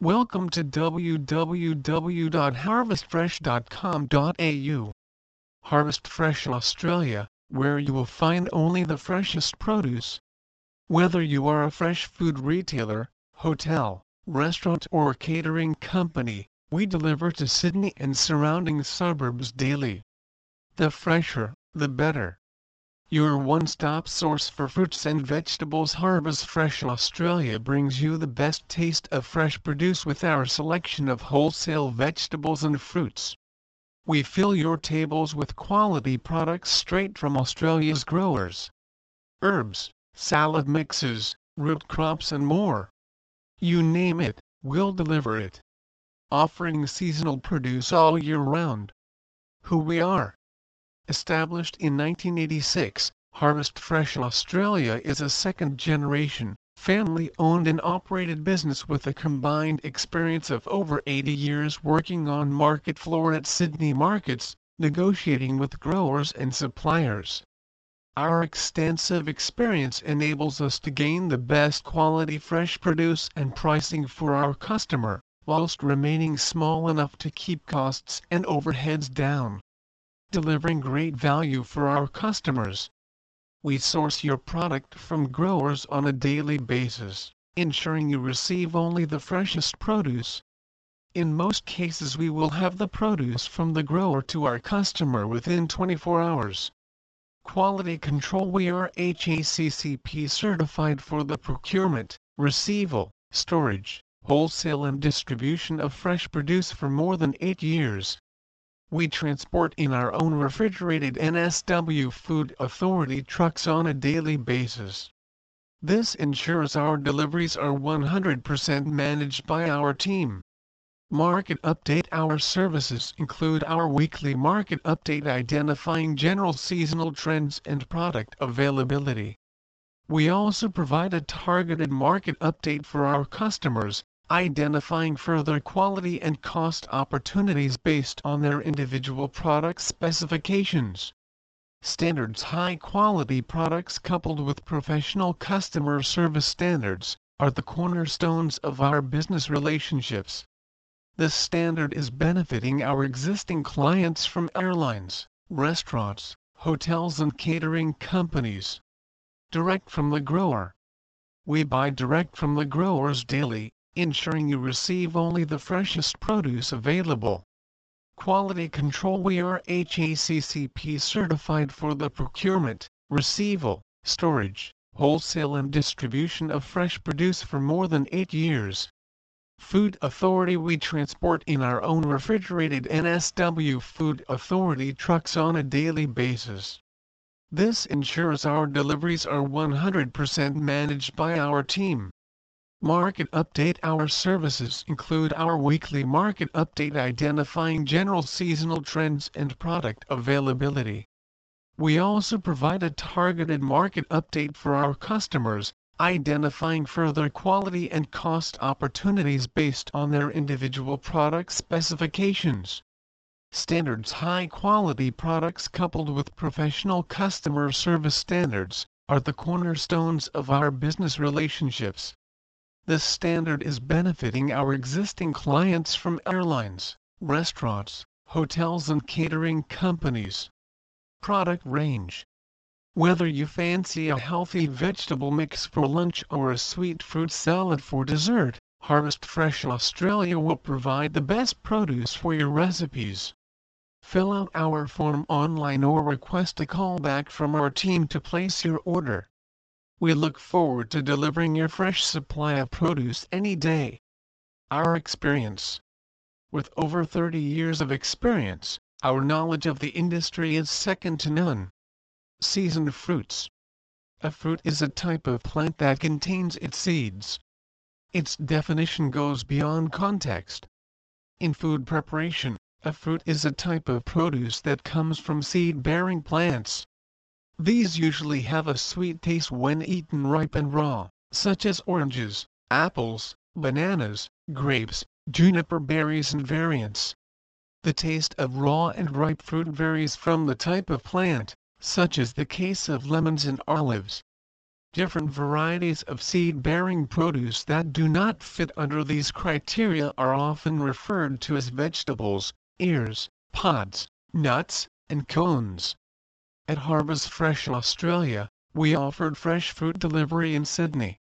Welcome to www.harvestfresh.com.au. Harvest Fresh Australia, where you will find only the freshest produce. Whether you are a fresh food retailer, hotel, restaurant or catering company, we deliver to Sydney and surrounding suburbs daily. The fresher, the better. Your one-stop source for fruits and vegetables Harvest Fresh Australia brings you the best taste of fresh produce with our selection of wholesale vegetables and fruits. We fill your tables with quality products straight from Australia's growers. Herbs, salad mixes, root crops and more. You name it, we'll deliver it. Offering seasonal produce all year round. Who we are Established in 1986, Harvest Fresh Australia is a second-generation, family-owned and operated business with a combined experience of over 80 years working on market floor at Sydney markets, negotiating with growers and suppliers. Our extensive experience enables us to gain the best quality fresh produce and pricing for our customer, whilst remaining small enough to keep costs and overheads down delivering great value for our customers. We source your product from growers on a daily basis, ensuring you receive only the freshest produce. In most cases we will have the produce from the grower to our customer within 24 hours. Quality control We are HACCP certified for the procurement, receival, storage, wholesale and distribution of fresh produce for more than 8 years. We transport in our own refrigerated NSW Food Authority trucks on a daily basis. This ensures our deliveries are 100% managed by our team. Market Update Our services include our weekly market update identifying general seasonal trends and product availability. We also provide a targeted market update for our customers, identifying further quality and cost opportunities based on their individual product specifications. Standards High-quality products coupled with professional customer service standards are the cornerstones of our business relationships. This standard is benefiting our existing clients from airlines, restaurants, hotels and catering companies. Direct from the grower. We buy direct from the growers daily, ensuring you receive only the freshest produce available. Quality control We are HACCP certified for the procurement, receival, storage, wholesale and distribution of fresh produce for more than 8 years. Food Authority We transport in our own refrigerated NSW Food Authority trucks on a daily basis. This ensures our deliveries are 100% managed by our team. Market Update Our services include our weekly market update identifying general seasonal trends and product availability. We also provide a targeted market update for our customers, identifying further quality and cost opportunities based on their individual product specifications. Standards High-quality products coupled with professional customer service standards are the cornerstones of our business relationships. This standard is benefiting our existing clients from airlines, restaurants, hotels and catering companies. Product range. Whether you fancy a healthy vegetable mix for lunch or a sweet fruit salad for dessert, Harvest Fresh Australia will provide the best produce for your recipes. Fill out our form online or request a call back from our team to place your order. We look forward to delivering your fresh supply of produce any day. Our experience. With over 30 years of experience, our knowledge of the industry is second to none. Seasoned fruits. A fruit is a type of plant that contains its seeds. Its definition goes beyond context. In food preparation, a fruit is a type of produce that comes from seed-bearing plants. These usually have a sweet taste when eaten ripe and raw, such as oranges, apples, bananas, grapes, juniper berries and variants. The taste of raw and ripe fruit varies from the type of plant, such as the case of lemons and olives. Different varieties of seed-bearing produce that do not fit under these criteria are often referred to as vegetables, ears, pods, nuts, and cones. At Harvest Fresh Australia, we offered fresh fruit delivery in Sydney.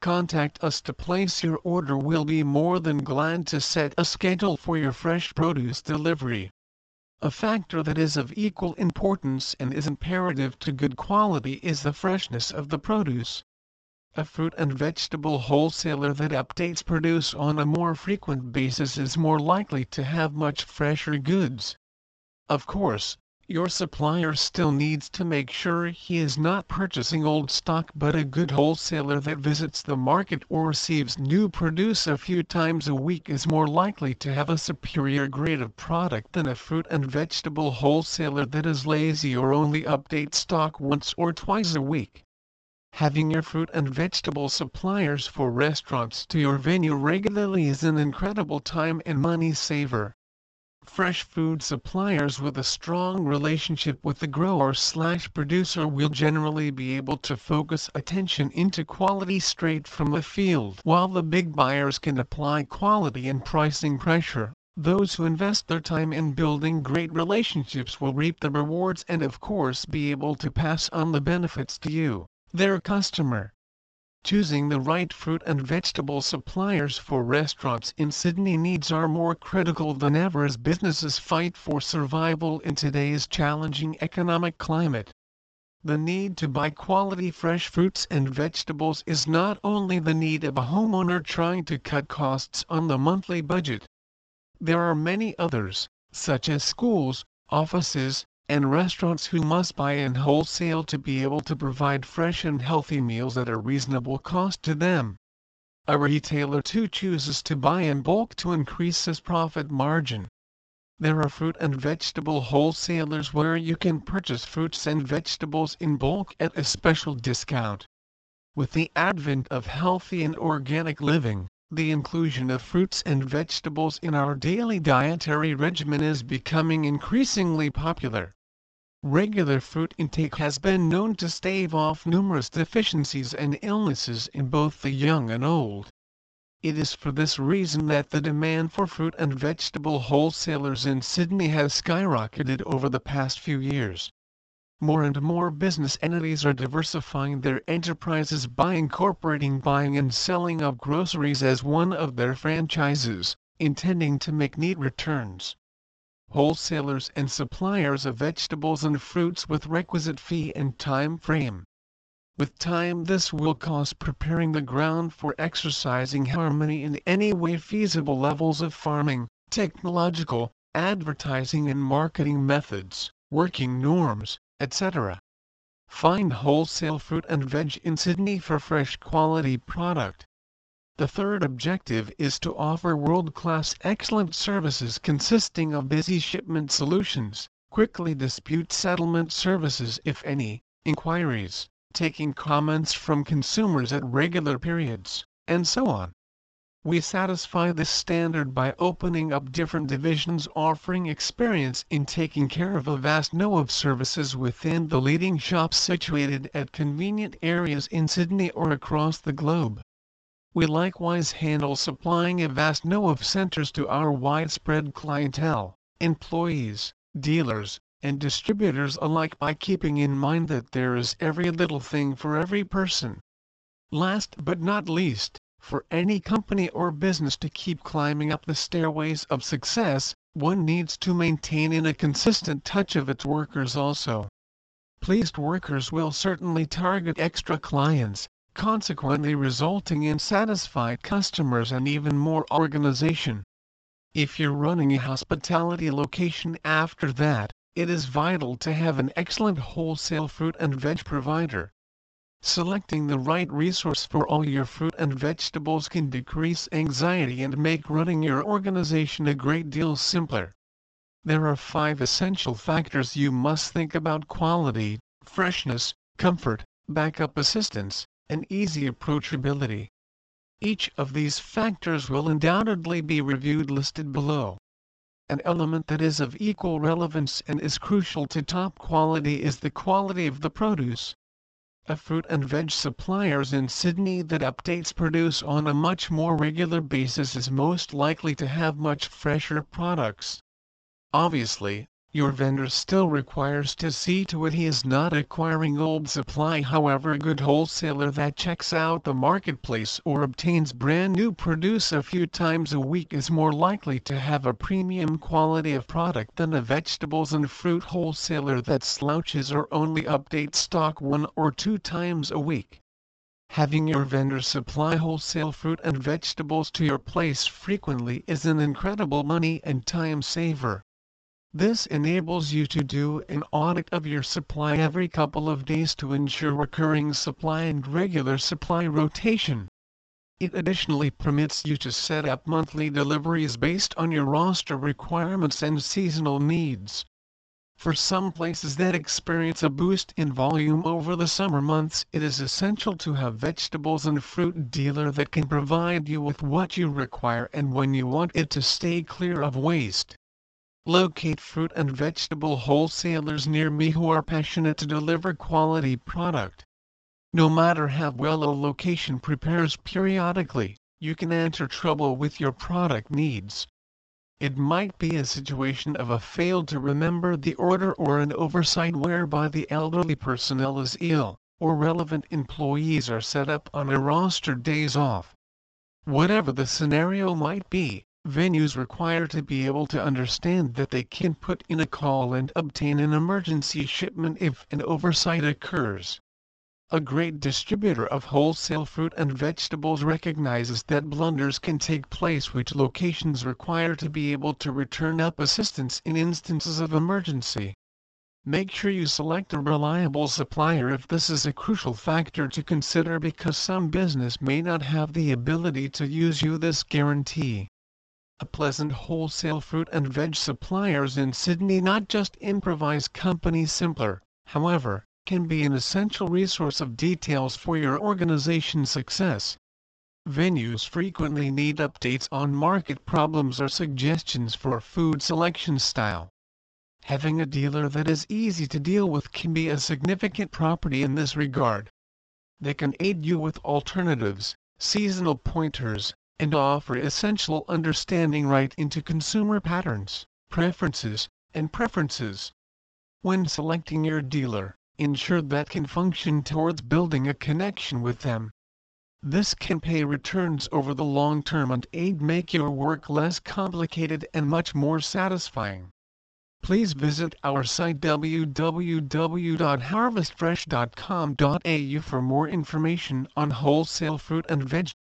Contact us to place your order we'll be more than glad to set a schedule for your fresh produce delivery. A factor that is of equal importance and is imperative to good quality is the freshness of the produce. A fruit and vegetable wholesaler that updates produce on a more frequent basis is more likely to have much fresher goods. Of course, your supplier still needs to make sure he is not purchasing old stock but a good wholesaler that visits the market or receives new produce a few times a week is more likely to have a superior grade of product than a fruit and vegetable wholesaler that is lazy or only updates stock once or twice a week. Having your fruit and vegetable suppliers for restaurants to your venue regularly is an incredible time and money saver. Fresh food suppliers with a strong relationship with the grower slash producer will generally be able to focus attention into quality straight from the field. While the big buyers can apply quality and pricing pressure, those who invest their time in building great relationships will reap the rewards and of course be able to pass on the benefits to you, their customer. Choosing the right fruit and vegetable suppliers for restaurants in Sydney needs are more critical than ever as businesses fight for survival in today's challenging economic climate. The need to buy quality fresh fruits and vegetables is not only the need of a homeowner trying to cut costs on the monthly budget. There are many others, such as schools, offices, and restaurants who must buy in wholesale to be able to provide fresh and healthy meals at a reasonable cost to them. A retailer too chooses to buy in bulk to increase his profit margin. There are fruit and vegetable wholesalers where you can purchase fruits and vegetables in bulk at a special discount. With the advent of healthy and organic living, the inclusion of fruits and vegetables in our daily dietary regimen is becoming increasingly popular. Regular fruit intake has been known to stave off numerous deficiencies and illnesses in both the young and old. It is for this reason that the demand for fruit and vegetable wholesalers in Sydney has skyrocketed over the past few years. More and more business entities are diversifying their enterprises by incorporating buying and selling of groceries as one of their franchises, intending to make neat returns wholesalers and suppliers of vegetables and fruits with requisite fee and time frame. With time this will cause preparing the ground for exercising harmony in any way feasible levels of farming, technological, advertising and marketing methods, working norms, etc. Find wholesale fruit and veg in Sydney for fresh quality product. The third objective is to offer world-class excellent services consisting of busy shipment solutions, quickly dispute settlement services if any, inquiries, taking comments from consumers at regular periods, and so on. We satisfy this standard by opening up different divisions offering experience in taking care of a vast know of services within the leading shops situated at convenient areas in Sydney or across the globe. We likewise handle supplying a vast know of centers to our widespread clientele, employees, dealers, and distributors alike by keeping in mind that there is every little thing for every person. Last but not least, for any company or business to keep climbing up the stairways of success, one needs to maintain in a consistent touch of its workers also. Pleased workers will certainly target extra clients, consequently resulting in satisfied customers and even more organization. If you're running a hospitality location after that, it is vital to have an excellent wholesale fruit and veg provider. Selecting the right resource for all your fruit and vegetables can decrease anxiety and make running your organization a great deal simpler. There are five essential factors you must think about quality, freshness, comfort, backup assistance, and easy approachability. Each of these factors will undoubtedly be reviewed listed below. An element that is of equal relevance and is crucial to top quality is the quality of the produce. A fruit and veg suppliers in Sydney that updates produce on a much more regular basis is most likely to have much fresher products. Obviously, your vendor still requires to see to it he is not acquiring old supply however a good wholesaler that checks out the marketplace or obtains brand new produce a few times a week is more likely to have a premium quality of product than a vegetables and fruit wholesaler that slouches or only updates stock one or two times a week. Having your vendor supply wholesale fruit and vegetables to your place frequently is an incredible money and time saver. This enables you to do an audit of your supply every couple of days to ensure recurring supply and regular supply rotation. It additionally permits you to set up monthly deliveries based on your roster requirements and seasonal needs. For some places that experience a boost in volume over the summer months it is essential to have vegetables and fruit dealer that can provide you with what you require and when you want it to stay clear of waste. Locate fruit and vegetable wholesalers near me who are passionate to deliver quality product. No matter how well a location prepares periodically, you can enter trouble with your product needs. It might be a situation of a failed to remember the order or an oversight whereby the elderly personnel is ill, or relevant employees are set up on a roster days off. Whatever the scenario might be, venues require to be able to understand that they can put in a call and obtain an emergency shipment if an oversight occurs. A great distributor of wholesale fruit and vegetables recognizes that blunders can take place which locations require to be able to return up assistance in instances of emergency. Make sure you select a reliable supplier if this is a crucial factor to consider because some business may not have the ability to use you this guarantee a pleasant wholesale fruit and veg suppliers in Sydney not just improvise companies simpler, however, can be an essential resource of details for your organization's success. Venues frequently need updates on market problems or suggestions for food selection style. Having a dealer that is easy to deal with can be a significant property in this regard. They can aid you with alternatives, seasonal pointers, and offer essential understanding right into consumer patterns, preferences, and preferences. When selecting your dealer, ensure that can function towards building a connection with them. This can pay returns over the long term and aid make your work less complicated and much more satisfying. Please visit our site www.harvestfresh.com.au for more information on wholesale fruit and veg